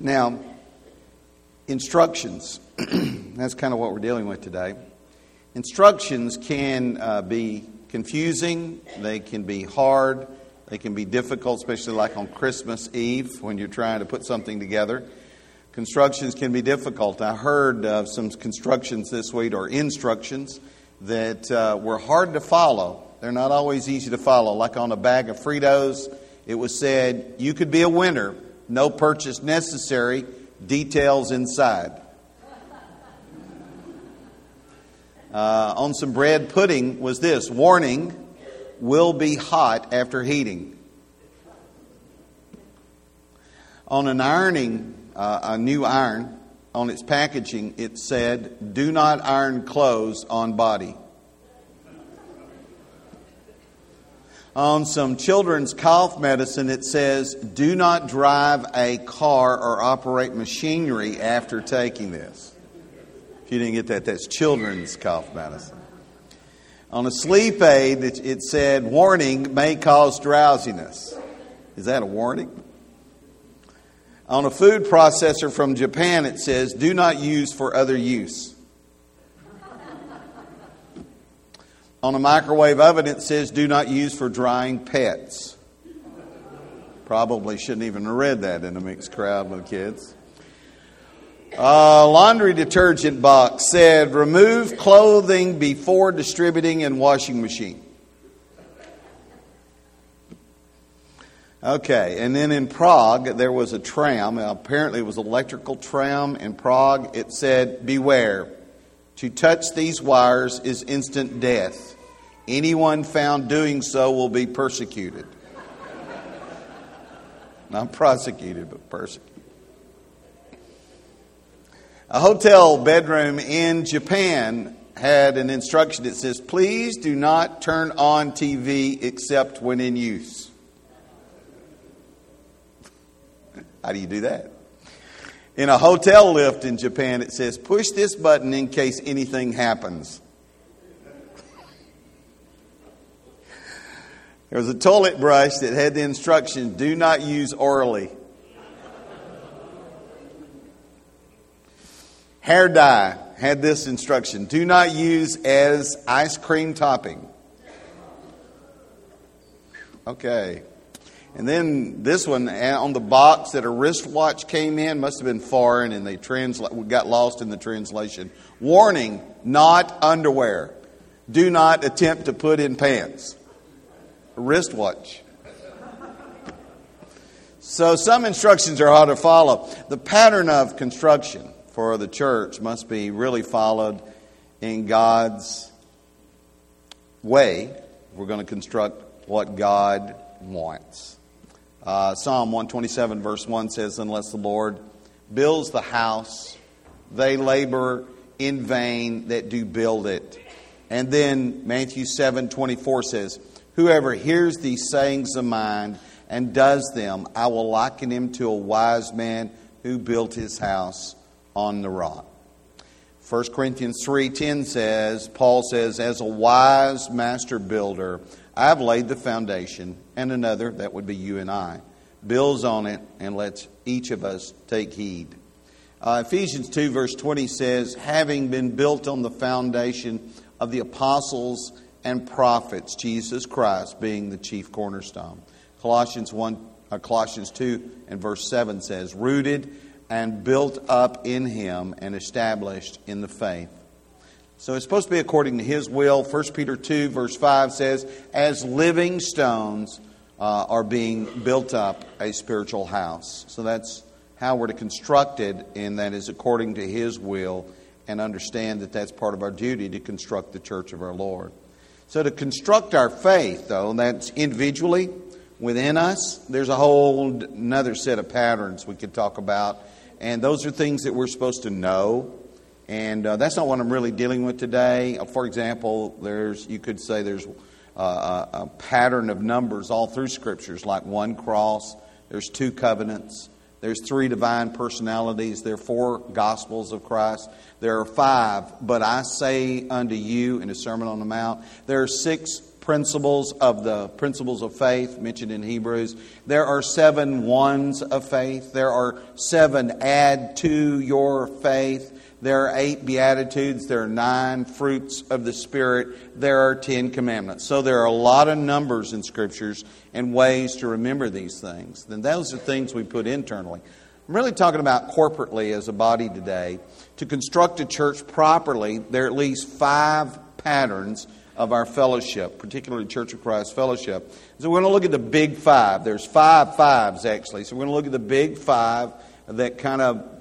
now, instructions. That's kind of what we're dealing with today. Instructions can uh, be confusing, they can be hard, they can be difficult, especially like on Christmas Eve when you're trying to put something together. Constructions can be difficult. I heard of some constructions this week, or instructions, that uh, were hard to follow. They're not always easy to follow. Like on a bag of Fritos, it was said, You could be a winner, no purchase necessary, details inside. Uh, on some bread pudding was this warning will be hot after heating. On an ironing, uh, a new iron, on its packaging, it said, Do not iron clothes on body. On some children's cough medicine, it says, Do not drive a car or operate machinery after taking this. If you didn't get that, that's children's cough medicine. On a sleep aid, it said, Warning may cause drowsiness. Is that a warning? On a food processor from Japan, it says, Do not use for other use. On a microwave oven, it says, Do not use for drying pets. Probably shouldn't even have read that in a mixed crowd with kids. A laundry detergent box said, Remove clothing before distributing in washing machine. Okay, and then in Prague, there was a tram. Apparently, it was electrical tram in Prague. It said, Beware, to touch these wires is instant death. Anyone found doing so will be persecuted. Not prosecuted, but persecuted. A hotel bedroom in Japan had an instruction that says, Please do not turn on TV except when in use. How do you do that? In a hotel lift in Japan, it says, push this button in case anything happens. There was a toilet brush that had the instruction do not use orally. Hair dye had this instruction do not use as ice cream topping. Okay. And then this one eh, on the box that a wristwatch came in must have been foreign and they transla- got lost in the translation. Warning, not underwear. Do not attempt to put in pants. A wristwatch. So some instructions are hard to follow. The pattern of construction for the church must be really followed in God's way. We're going to construct what God wants. Uh, Psalm 127, verse 1 says, Unless the Lord builds the house, they labor in vain that do build it. And then Matthew 7, 24 says, Whoever hears these sayings of mine and does them, I will liken him to a wise man who built his house on the rock. 1 Corinthians 3:10 says, Paul says, as a wise master builder, I've laid the foundation, and another, that would be you and I, builds on it and lets each of us take heed. Uh, Ephesians 2, verse 20 says, having been built on the foundation of the apostles and prophets, Jesus Christ being the chief cornerstone. Colossians 1, uh, Colossians 2 and verse 7 says, rooted and built up in him and established in the faith so it's supposed to be according to His will. 1 Peter 2, verse 5 says, As living stones uh, are being built up a spiritual house. So that's how we're to construct it, and that is according to His will, and understand that that's part of our duty to construct the church of our Lord. So to construct our faith, though, that's individually within us, there's a whole another set of patterns we could talk about. And those are things that we're supposed to know and uh, that's not what I'm really dealing with today. Uh, for example, there's you could say there's uh, a, a pattern of numbers all through scriptures, like one cross. There's two covenants. There's three divine personalities. There are four gospels of Christ. There are five, but I say unto you in a Sermon on the Mount, there are six principles of the principles of faith mentioned in Hebrews. There are seven ones of faith. There are seven add to your faith. There are eight Beatitudes. There are nine fruits of the Spirit. There are ten commandments. So there are a lot of numbers in Scriptures and ways to remember these things. Then those are things we put internally. I'm really talking about corporately as a body today. To construct a church properly, there are at least five patterns of our fellowship, particularly Church of Christ fellowship. So we're going to look at the big five. There's five fives, actually. So we're going to look at the big five that kind of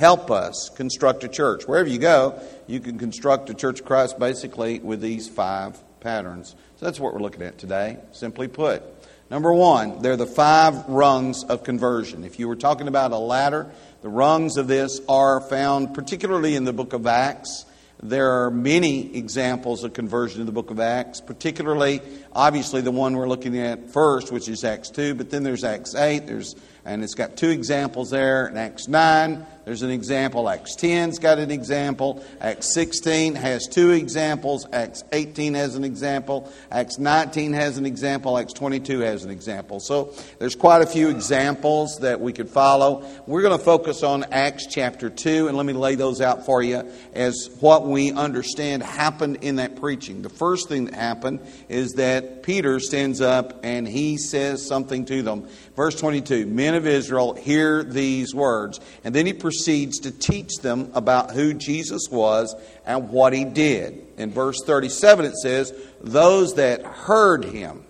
help us construct a church. Wherever you go, you can construct a Church of Christ basically with these five patterns. So that's what we're looking at today, simply put. Number one, they're the five rungs of conversion. If you were talking about a ladder, the rungs of this are found particularly in the book of Acts. There are many examples of conversion in the book of Acts, particularly, obviously, the one we're looking at first, which is Acts 2, but then there's Acts 8, there's, and it's got two examples there. In Acts 9, there's an example. Acts 10's got an example. Acts 16 has two examples. Acts 18 has an example. Acts 19 has an example. Acts 22 has an example. So there's quite a few examples that we could follow. We're going to focus on Acts chapter 2, and let me lay those out for you as what we understand happened in that preaching. The first thing that happened is that Peter stands up and he says something to them. Verse 22 Men of Israel, hear these words. And then he proceeds to teach them about who Jesus was and what he did. In verse 37, it says, Those that heard him.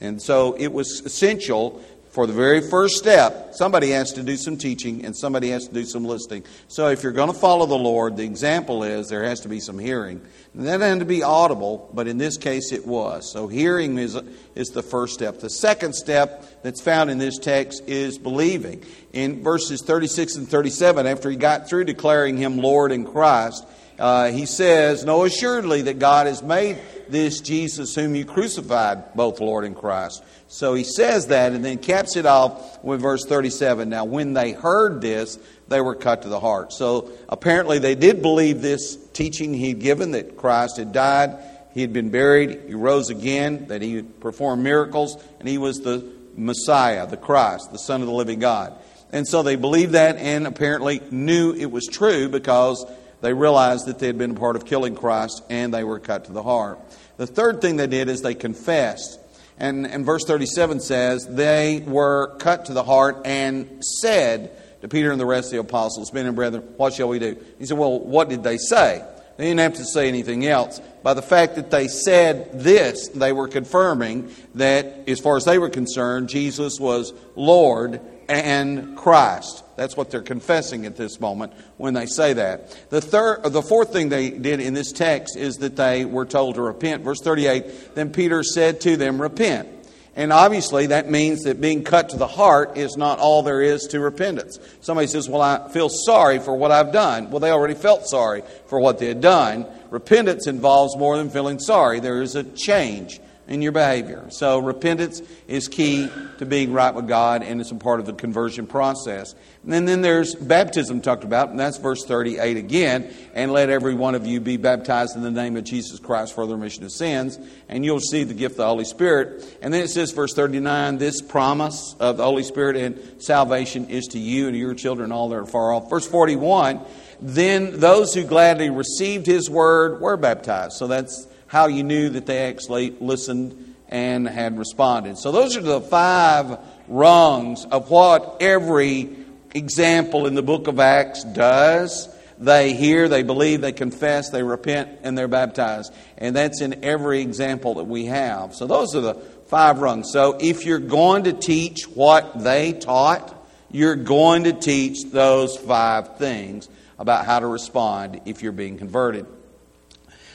And so it was essential for the very first step, somebody has to do some teaching and somebody has to do some listening. So if you're going to follow the Lord, the example is there has to be some hearing. And that had to be audible, but in this case it was. So hearing is, is the first step. The second step that's found in this text is believing. In verses 36 and 37, after he got through declaring him Lord and Christ, uh, he says, Know assuredly that God has made this Jesus whom you crucified, both Lord and Christ. So he says that and then caps it off with verse 37. Now, when they heard this, they were cut to the heart. So apparently they did believe this teaching he'd given that Christ had died, he had been buried, he rose again, that he performed miracles, and he was the Messiah, the Christ, the Son of the living God. And so they believed that and apparently knew it was true because they realized that they had been a part of killing Christ and they were cut to the heart. The third thing they did is they confessed. And, and verse 37 says, They were cut to the heart and said to Peter and the rest of the apostles, Men and brethren, what shall we do? He said, Well, what did they say? They didn't have to say anything else. By the fact that they said this, they were confirming that, as far as they were concerned, Jesus was Lord and Christ. That's what they're confessing at this moment when they say that. The third, the fourth thing they did in this text is that they were told to repent. Verse 38, then Peter said to them, repent. And obviously, that means that being cut to the heart is not all there is to repentance. Somebody says, Well, I feel sorry for what I've done. Well, they already felt sorry for what they had done. Repentance involves more than feeling sorry, there is a change in your behavior. So, repentance is key to being right with God, and it's a part of the conversion process. And then there's baptism talked about, and that's verse 38 again. And let every one of you be baptized in the name of Jesus Christ for the remission of sins, and you'll see the gift of the Holy Spirit. And then it says, verse 39, this promise of the Holy Spirit and salvation is to you and to your children, all that are far off. Verse 41, then those who gladly received his word were baptized. So that's how you knew that they actually listened and had responded. So those are the five rungs of what every example in the book of Acts does. They hear, they believe, they confess, they repent, and they're baptized. And that's in every example that we have. So those are the five rungs. So if you're going to teach what they taught, you're going to teach those five things about how to respond if you're being converted.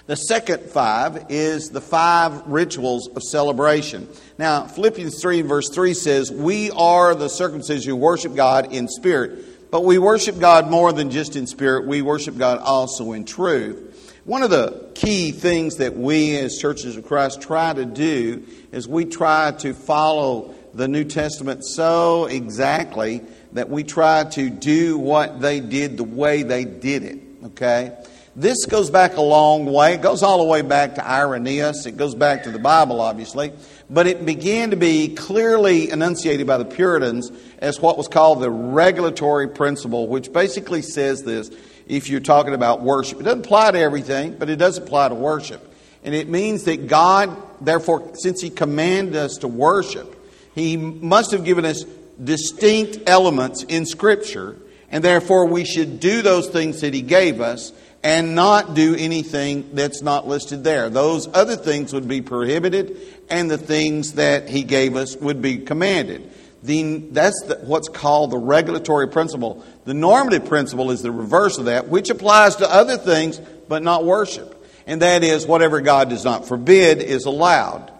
The second five is the five rituals of celebration. Now, Philippians 3 verse 3 says, We are the circumcision who worship God in spirit, but we worship God more than just in spirit, we worship God also in truth. One of the key things that we as churches of Christ try to do is we try to follow the New Testament so exactly that we try to do what they did the way they did it. Okay? This goes back a long way. It goes all the way back to Irenaeus. It goes back to the Bible, obviously. But it began to be clearly enunciated by the Puritans as what was called the regulatory principle, which basically says this if you're talking about worship. It doesn't apply to everything, but it does apply to worship. And it means that God, therefore, since He commanded us to worship, He must have given us distinct elements in Scripture, and therefore we should do those things that He gave us and not do anything that's not listed there. Those other things would be prohibited, and the things that He gave us would be commanded. The, that's the, what's called the regulatory principle. The normative principle is the reverse of that, which applies to other things, but not worship. And that is, whatever God does not forbid is allowed.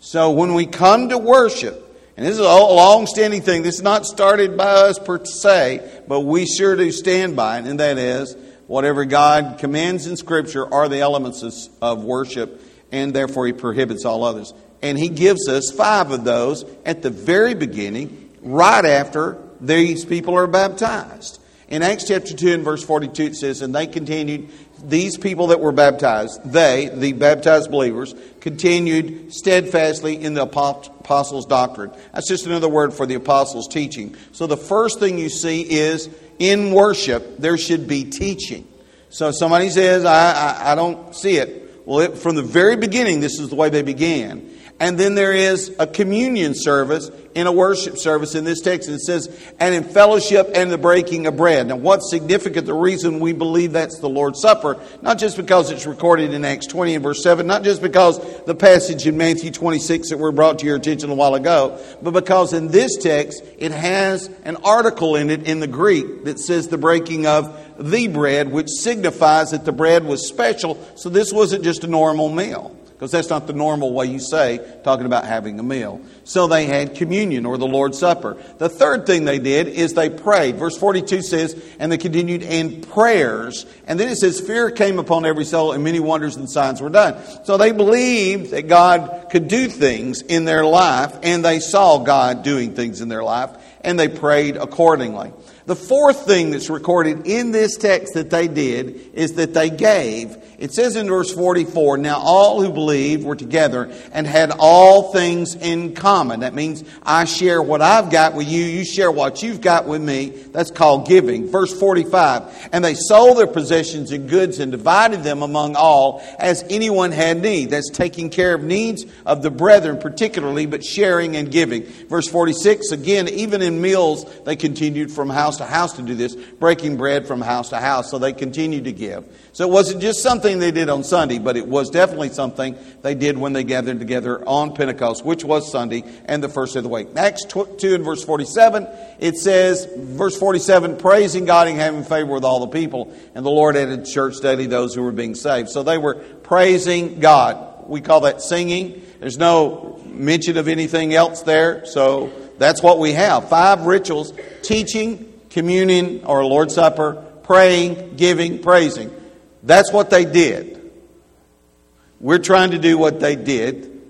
So when we come to worship, and this is a long standing thing, this is not started by us per se, but we sure do stand by it, and that is, whatever God commands in Scripture are the elements of worship, and therefore He prohibits all others. And he gives us five of those at the very beginning, right after these people are baptized. In Acts chapter 2 and verse 42, it says, And they continued, these people that were baptized, they, the baptized believers, continued steadfastly in the apostles' doctrine. That's just another word for the apostles' teaching. So the first thing you see is in worship, there should be teaching. So somebody says, I, I, I don't see it. Well, it, from the very beginning, this is the way they began. And then there is a communion service in a worship service in this text. It says, and in fellowship and the breaking of bread. Now, what's significant, the reason we believe that's the Lord's Supper, not just because it's recorded in Acts 20 and verse 7, not just because the passage in Matthew 26 that were brought to your attention a while ago, but because in this text it has an article in it in the Greek that says the breaking of the bread, which signifies that the bread was special. So this wasn't just a normal meal because that's not the normal way you say talking about having a meal. So they had communion or the Lord's Supper. The third thing they did is they prayed. Verse 42 says, and they continued in prayers. And then it says, fear came upon every soul and many wonders and signs were done. So they believed that God could do things in their life and they saw God doing things in their life and they prayed accordingly. The fourth thing that's recorded in this text that they did is that they gave. It says in verse 44 Now all who believed were together and had all things in common. That means I share what I've got with you, you share what you've got with me. That's called giving. Verse 45 And they sold their possessions and goods and divided them among all as anyone had need. That's taking care of needs of the brethren, particularly, but sharing and giving. Verse 46 Again, even in meals, they continued from house to house to do this, breaking bread from house to house. So they continued to give. So it wasn't just something they did on Sunday, but it was definitely something they did when they gathered together on Pentecost, which was Sunday and the first day of the week. Acts 2 and verse 47, it says, verse 47, praising God and having favor with all the people. And the Lord added church daily those who were being saved. So they were praising God. We call that singing. There's no mention of anything else there. So that's what we have. Five rituals teaching, communion or Lord's Supper, praying, giving, praising. That's what they did. We're trying to do what they did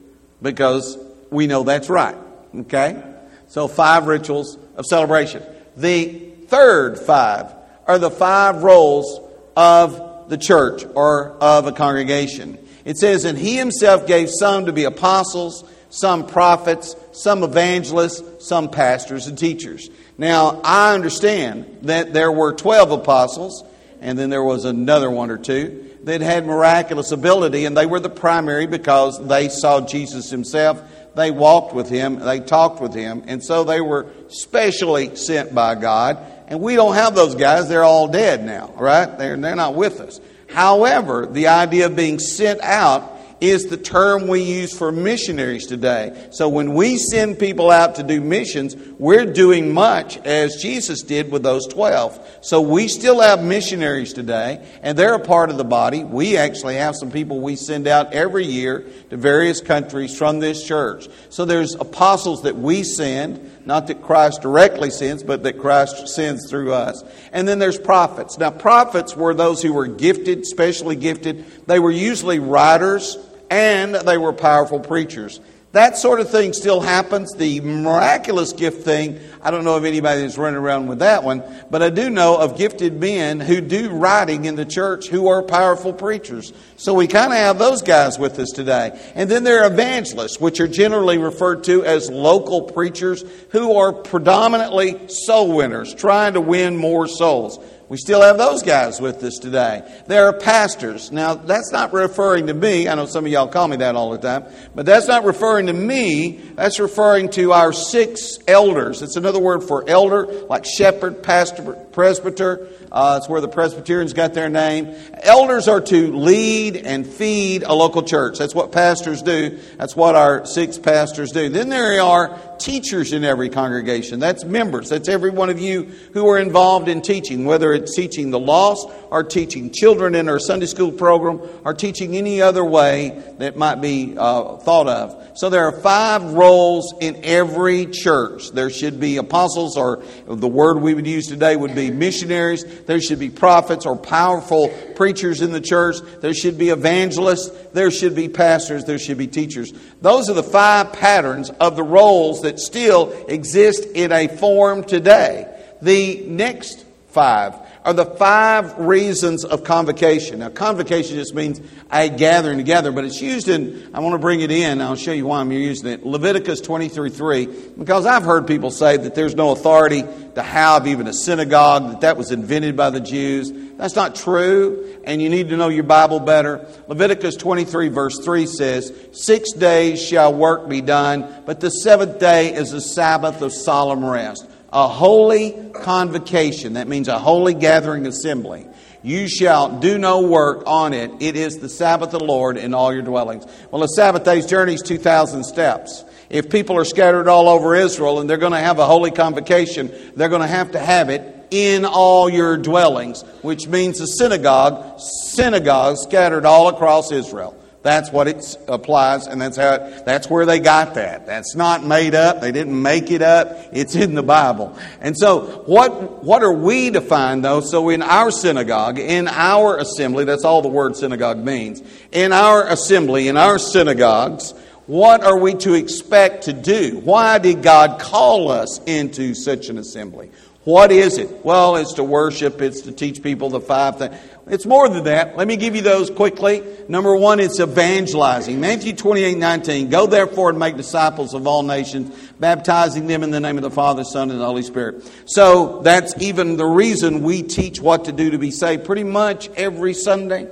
because we know that's right. Okay? So, five rituals of celebration. The third five are the five roles of the church or of a congregation. It says, And he himself gave some to be apostles, some prophets, some evangelists, some pastors and teachers. Now, I understand that there were 12 apostles and then there was another one or two that had miraculous ability, and they were the primary because they saw Jesus himself. They walked with him, they talked with him, and so they were specially sent by God. And we don't have those guys, they're all dead now, right? They're, they're not with us. However, the idea of being sent out is the term we use for missionaries today. So when we send people out to do missions, we're doing much as Jesus did with those 12. So we still have missionaries today, and they're a part of the body. We actually have some people we send out every year to various countries from this church. So there's apostles that we send, not that Christ directly sends, but that Christ sends through us. And then there's prophets. Now, prophets were those who were gifted, specially gifted. They were usually writers and they were powerful preachers. That sort of thing still happens. The miraculous gift thing, I don't know of anybody that's running around with that one, but I do know of gifted men who do writing in the church who are powerful preachers. So we kind of have those guys with us today. And then there are evangelists, which are generally referred to as local preachers who are predominantly soul winners, trying to win more souls. We still have those guys with us today. There are pastors. Now, that's not referring to me. I know some of y'all call me that all the time, but that's not referring to me. That's referring to our six elders. It's another word for elder, like shepherd, pastor, presbyter. Uh, it's where the Presbyterians got their name. Elders are to lead and feed a local church. That's what pastors do. That's what our six pastors do. Then there are teachers in every congregation. That's members. That's every one of you who are involved in teaching, whether it's teaching the lost or teaching children in our Sunday school program or teaching any other way that might be uh, thought of. So there are five roles in every church. There should be apostles, or the word we would use today would be missionaries. There should be prophets or powerful preachers in the church. There should be evangelists. There should be pastors. There should be teachers. Those are the five patterns of the roles that still exist in a form today. The next five are the five reasons of convocation. Now, convocation just means a gathering together, but it's used in, I want to bring it in, I'll show you why I'm using it. Leviticus 23 3, because I've heard people say that there's no authority to have even a synagogue, that that was invented by the Jews. That's not true, and you need to know your Bible better. Leviticus 23, verse 3 says, Six days shall work be done, but the seventh day is a Sabbath of solemn rest a holy convocation. That means a holy gathering assembly. You shall do no work on it. It is the Sabbath of the Lord in all your dwellings. Well, a Sabbath day's journey is 2,000 steps. If people are scattered all over Israel and they're going to have a holy convocation, they're going to have to have it in all your dwellings, which means a synagogue, synagogues scattered all across Israel. That's what it applies, and that's how it, that's where they got that. That's not made up. They didn't make it up. It's in the Bible. And so, what what are we to find though? So, in our synagogue, in our assembly, that's all the word synagogue means. In our assembly, in our synagogues, what are we to expect to do? Why did God call us into such an assembly? What is it? Well, it's to worship, it's to teach people the five things. It's more than that. Let me give you those quickly. Number one, it's evangelizing. Matthew 28 19. Go therefore and make disciples of all nations, baptizing them in the name of the Father, Son, and the Holy Spirit. So that's even the reason we teach what to do to be saved pretty much every Sunday.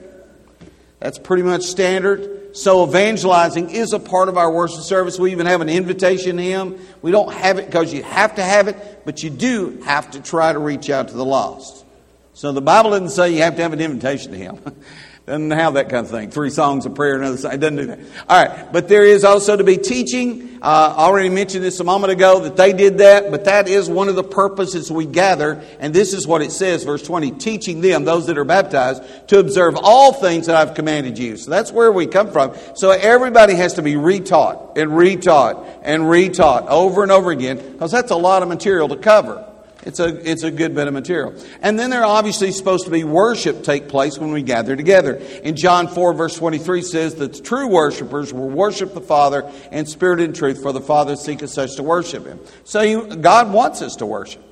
That's pretty much standard. So evangelizing is a part of our worship service. We even have an invitation hymn. We don't have it because you have to have it, but you do have to try to reach out to the lost. So the Bible doesn't say you have to have an invitation to Him. doesn't have that kind of thing. Three songs of prayer, another song. It doesn't do that. All right. But there is also to be teaching. Uh, I already mentioned this a moment ago that they did that, but that is one of the purposes we gather. And this is what it says, verse 20, teaching them, those that are baptized, to observe all things that I've commanded you. So that's where we come from. So everybody has to be retaught and retaught and retaught over and over again because that's a lot of material to cover. It's a, it's a good bit of material. And then there obviously supposed to be worship take place when we gather together. In John 4, verse 23 says that the true worshipers will worship the Father in spirit and truth, for the Father seeketh such to worship Him. So you, God wants us to worship.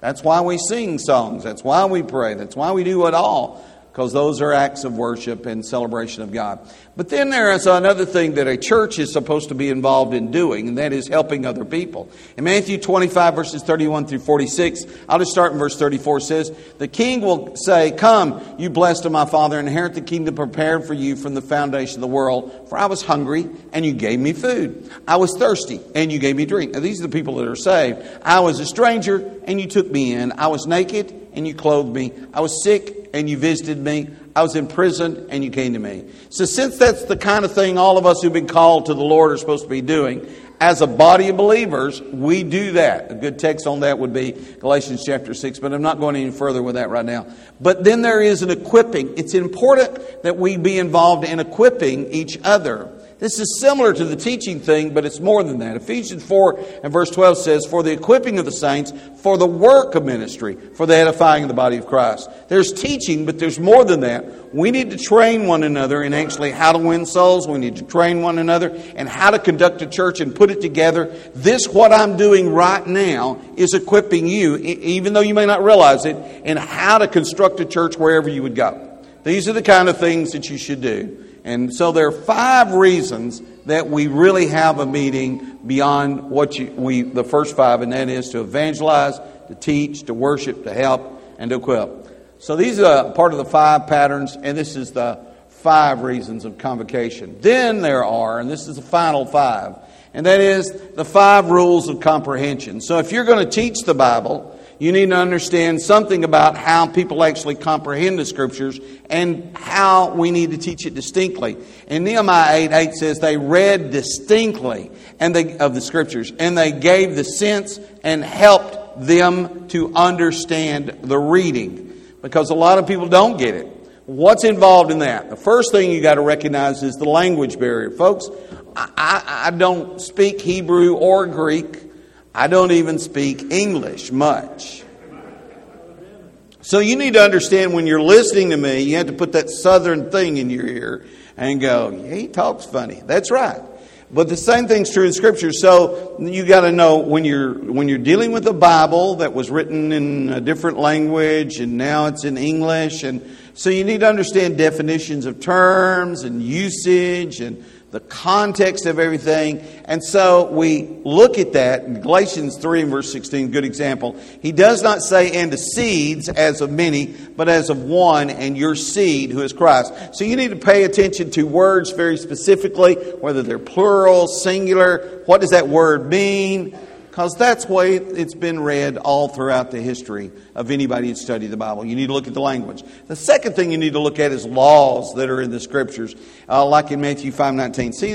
That's why we sing songs. That's why we pray. That's why we do it all because those are acts of worship and celebration of God. But then there is another thing that a church is supposed to be involved in doing, and that is helping other people. In Matthew 25, verses 31 through 46, I'll just start in verse 34, says, The king will say, Come, you blessed of my Father, inherit the kingdom prepared for you from the foundation of the world. For I was hungry, and you gave me food. I was thirsty, and you gave me drink. Now, these are the people that are saved. I was a stranger, and you took me in. I was naked, and you clothed me. I was sick and you visited me. I was in prison and you came to me. So, since that's the kind of thing all of us who've been called to the Lord are supposed to be doing, as a body of believers, we do that. A good text on that would be Galatians chapter 6, but I'm not going any further with that right now. But then there is an equipping. It's important that we be involved in equipping each other. This is similar to the teaching thing, but it's more than that. Ephesians 4 and verse 12 says, For the equipping of the saints, for the work of ministry, for the edifying of the body of Christ. There's teaching, but there's more than that. We need to train one another in actually how to win souls. We need to train one another and how to conduct a church and put it together. This, what I'm doing right now, is equipping you, even though you may not realize it, in how to construct a church wherever you would go. These are the kind of things that you should do. And so there are five reasons that we really have a meeting beyond what you, we, the first five, and that is to evangelize, to teach, to worship, to help, and to equip. So these are part of the five patterns, and this is the five reasons of convocation. Then there are, and this is the final five, and that is the five rules of comprehension. So if you're going to teach the Bible, you need to understand something about how people actually comprehend the scriptures and how we need to teach it distinctly. And Nehemiah 8 8 says they read distinctly and they, of the scriptures and they gave the sense and helped them to understand the reading because a lot of people don't get it. What's involved in that? The first thing you got to recognize is the language barrier. Folks, I, I, I don't speak Hebrew or Greek. I don't even speak English much. So you need to understand when you're listening to me, you have to put that southern thing in your ear and go, yeah, he talks funny. That's right. But the same thing's true in Scripture. So you got to know when you're when you're dealing with a Bible that was written in a different language and now it's in English, and so you need to understand definitions of terms and usage and the context of everything. And so we look at that in Galatians 3 and verse 16, good example. He does not say, and to seeds as of many, but as of one, and your seed, who is Christ. So you need to pay attention to words very specifically, whether they're plural, singular, what does that word mean? Because that's the way it's been read all throughout the history of anybody who studied the Bible. You need to look at the language. The second thing you need to look at is laws that are in the Scriptures, uh, like in Matthew 5.19. See,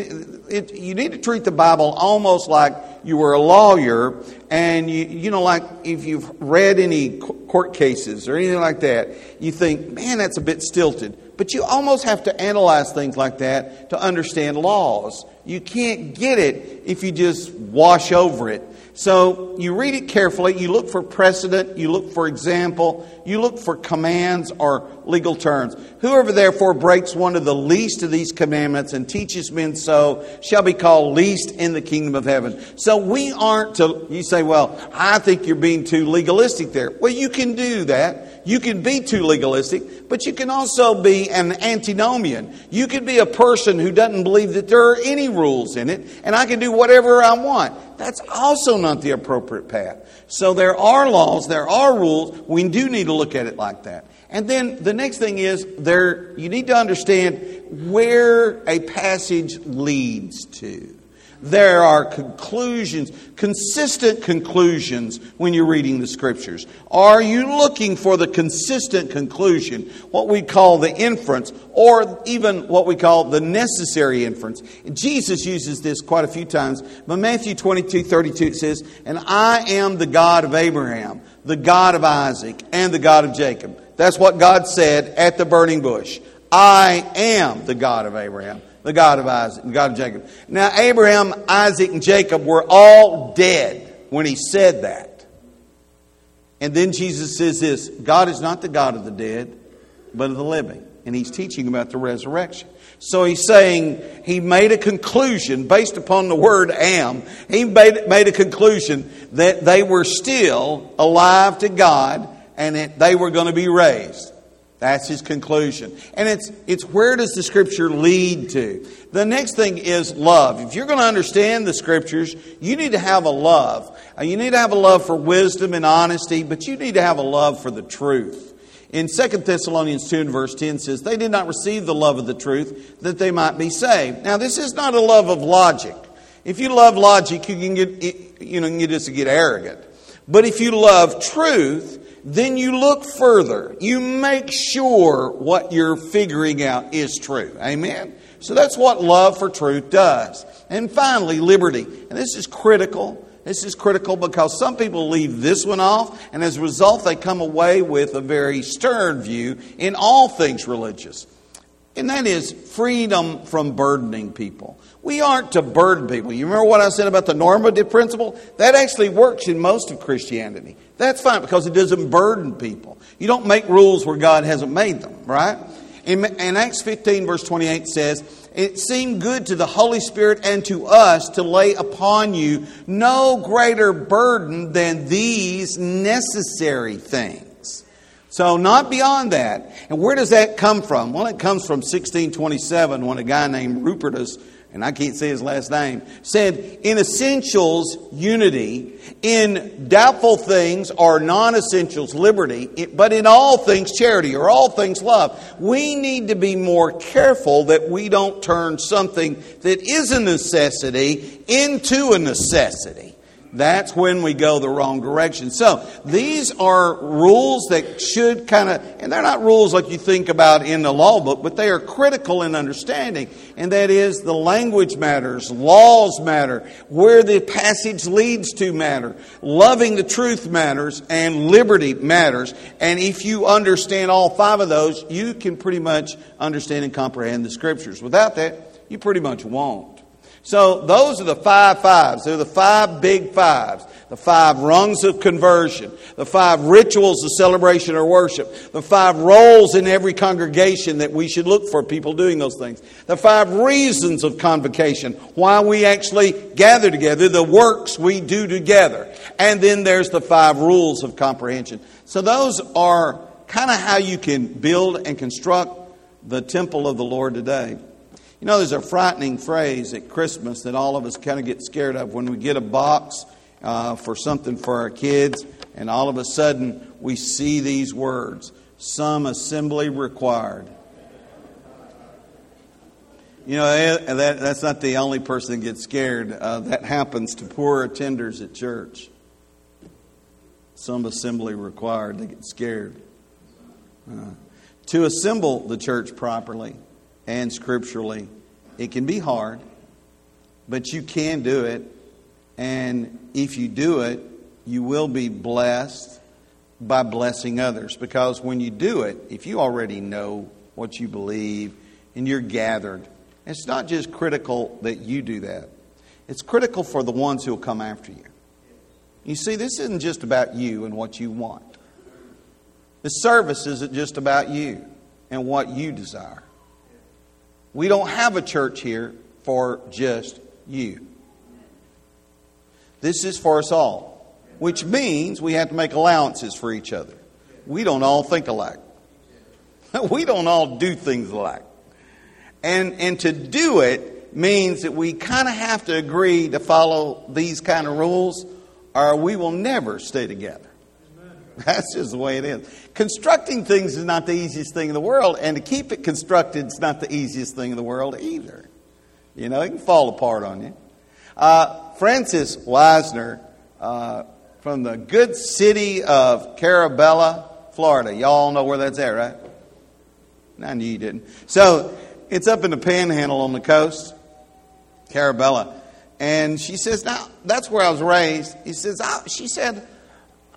it, you need to treat the Bible almost like you were a lawyer, and you, you know, like if you've read any court cases or anything like that, you think, man, that's a bit stilted. But you almost have to analyze things like that to understand laws. You can't get it if you just wash over it so you read it carefully, you look for precedent, you look for example, you look for commands or legal terms. Whoever therefore breaks one of the least of these commandments and teaches men so shall be called least in the kingdom of heaven. So we aren't to, you say, well, I think you're being too legalistic there. Well, you can do that. You can be too legalistic, but you can also be an antinomian. You can be a person who doesn't believe that there are any rules in it, and I can do whatever I want. That's also not the appropriate path. So there are laws, there are rules. We do need to look at it like that. And then the next thing is there you need to understand where a passage leads to. There are conclusions, consistent conclusions when you're reading the scriptures. Are you looking for the consistent conclusion, what we call the inference, or even what we call the necessary inference? Jesus uses this quite a few times, but Matthew 22 32 it says, And I am the God of Abraham, the God of Isaac, and the God of Jacob. That's what God said at the burning bush. I am the God of Abraham the God of Isaac, the God of Jacob. Now, Abraham, Isaac, and Jacob were all dead when he said that. And then Jesus says this God is not the God of the dead, but of the living. And he's teaching about the resurrection. So he's saying he made a conclusion based upon the word am. He made, made a conclusion that they were still alive to God and that they were going to be raised. That's his conclusion. And it's, it's where does the scripture lead to? The next thing is love. If you're going to understand the scriptures, you need to have a love. Uh, you need to have a love for wisdom and honesty, but you need to have a love for the truth. In 2 Thessalonians 2 and verse 10 says, They did not receive the love of the truth that they might be saved. Now, this is not a love of logic. If you love logic, you can get, you know, you just get arrogant. But if you love truth, then you look further. You make sure what you're figuring out is true. Amen? So that's what love for truth does. And finally, liberty. And this is critical. This is critical because some people leave this one off, and as a result, they come away with a very stern view in all things religious. And that is freedom from burdening people. We aren't to burden people. You remember what I said about the normative principle? That actually works in most of Christianity. That's fine because it doesn't burden people. You don't make rules where God hasn't made them, right? In Acts 15, verse 28 says, It seemed good to the Holy Spirit and to us to lay upon you no greater burden than these necessary things. So, not beyond that. And where does that come from? Well, it comes from 1627 when a guy named Rupertus, and I can't say his last name, said, In essentials, unity. In doubtful things or non essentials, liberty. But in all things, charity or all things, love. We need to be more careful that we don't turn something that is a necessity into a necessity that's when we go the wrong direction. So these are rules that should kind of, and they're not rules like you think about in the law book, but they are critical in understanding. And that is the language matters, laws matter, where the passage leads to matter, loving the truth matters, and liberty matters. And if you understand all five of those, you can pretty much understand and comprehend the scriptures. Without that, you pretty much won't. So those are the five fives. They're the five big fives. The five rungs of conversion. The five rituals of celebration or worship. The five roles in every congregation that we should look for people doing those things. The five reasons of convocation. Why we actually gather together. The works we do together. And then there's the five rules of comprehension. So those are kind of how you can build and construct the temple of the Lord today. You know, there's a frightening phrase at Christmas that all of us kind of get scared of when we get a box uh, for something for our kids, and all of a sudden we see these words some assembly required. You know, eh, that, that's not the only person that gets scared. Uh, that happens to poor attenders at church. Some assembly required. They get scared. Uh, to assemble the church properly, and scripturally. It can be hard, but you can do it. And if you do it, you will be blessed by blessing others. Because when you do it, if you already know what you believe and you're gathered, it's not just critical that you do that, it's critical for the ones who will come after you. You see, this isn't just about you and what you want. The service isn't just about you and what you desire. We don't have a church here for just you. This is for us all, which means we have to make allowances for each other. We don't all think alike. We don't all do things alike. And, and to do it means that we kind of have to agree to follow these kind of rules, or we will never stay together. That's just the way it is. Constructing things is not the easiest thing in the world, and to keep it constructed is not the easiest thing in the world either. You know, it can fall apart on you. Uh, Frances Wisner uh, from the good city of Carrabelle, Florida. Y'all know where that's at, right? I knew you didn't. So it's up in the panhandle on the coast, Carrabelle. And she says, Now, that's where I was raised. He says, She said,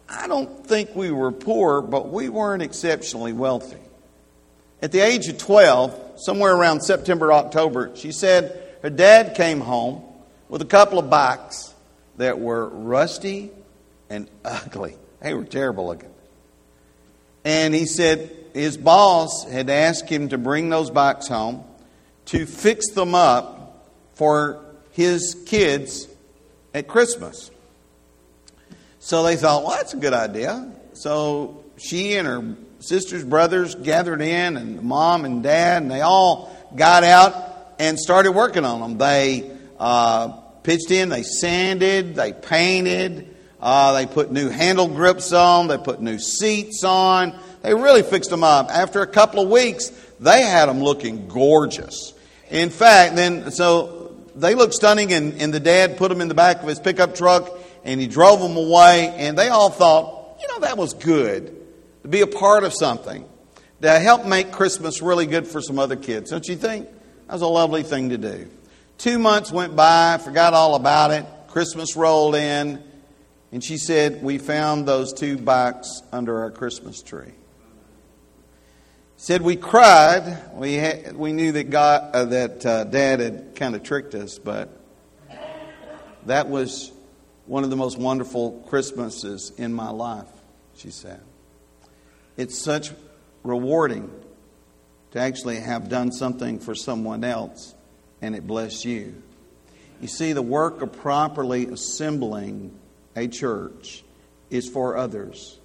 I don't think we were poor, but we weren't exceptionally wealthy. At the age of 12, somewhere around September, October, she said her dad came home with a couple of bikes that were rusty and ugly. They were terrible looking. And he said his boss had asked him to bring those bikes home to fix them up for his kids at Christmas. So they thought, well, that's a good idea. So she and her sisters, brothers gathered in, and mom and dad, and they all got out and started working on them. They uh, pitched in, they sanded, they painted, uh, they put new handle grips on, they put new seats on. They really fixed them up. After a couple of weeks, they had them looking gorgeous. In fact, then, so they looked stunning, and, and the dad put them in the back of his pickup truck and he drove them away, and they all thought, you know, that was good to be a part of something to help make Christmas really good for some other kids. Don't you think? That was a lovely thing to do. Two months went by, forgot all about it. Christmas rolled in, and she said, We found those two bikes under our Christmas tree. Said we cried. We had, we knew that God uh, that uh, Dad had kind of tricked us, but that was one of the most wonderful Christmases in my life. She said, "It's such rewarding to actually have done something for someone else, and it bless you." You see, the work of properly assembling a church is for others,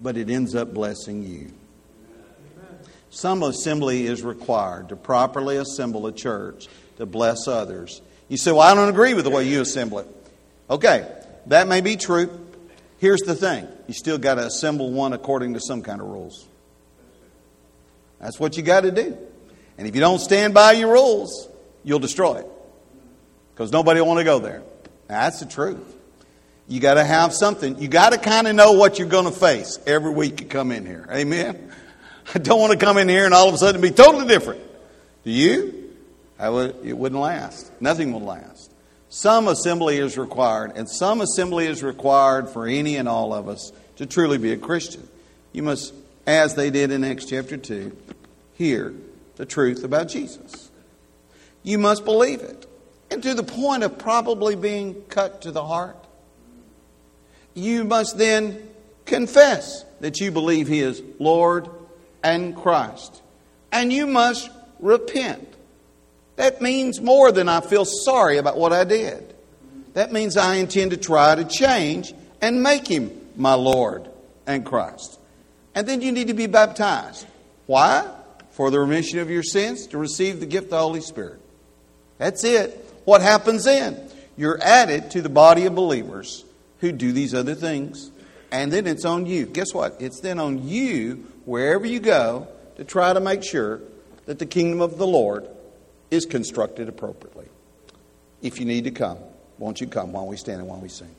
but it ends up blessing you. Some assembly is required to properly assemble a church to bless others. You say, Well, I don't agree with the way you assemble it. Okay, that may be true. Here's the thing you still got to assemble one according to some kind of rules. That's what you got to do. And if you don't stand by your rules, you'll destroy it. Because nobody want to go there. That's the truth. You got to have something. You got to kind of know what you're going to face every week you come in here. Amen. I don't want to come in here and all of a sudden be totally different. Do you? I would, it wouldn't last. Nothing will last. Some assembly is required, and some assembly is required for any and all of us to truly be a Christian. You must, as they did in Acts chapter 2, hear the truth about Jesus. You must believe it. And to the point of probably being cut to the heart, you must then confess that you believe He is Lord and Christ. And you must repent. That means more than I feel sorry about what I did. That means I intend to try to change and make him my Lord and Christ. And then you need to be baptized. Why? For the remission of your sins, to receive the gift of the Holy Spirit. That's it. What happens then? You're added to the body of believers who do these other things. And then it's on you. Guess what? It's then on you wherever you go to try to make sure that the kingdom of the Lord is constructed appropriately. If you need to come, won't you come while we stand and while we sing?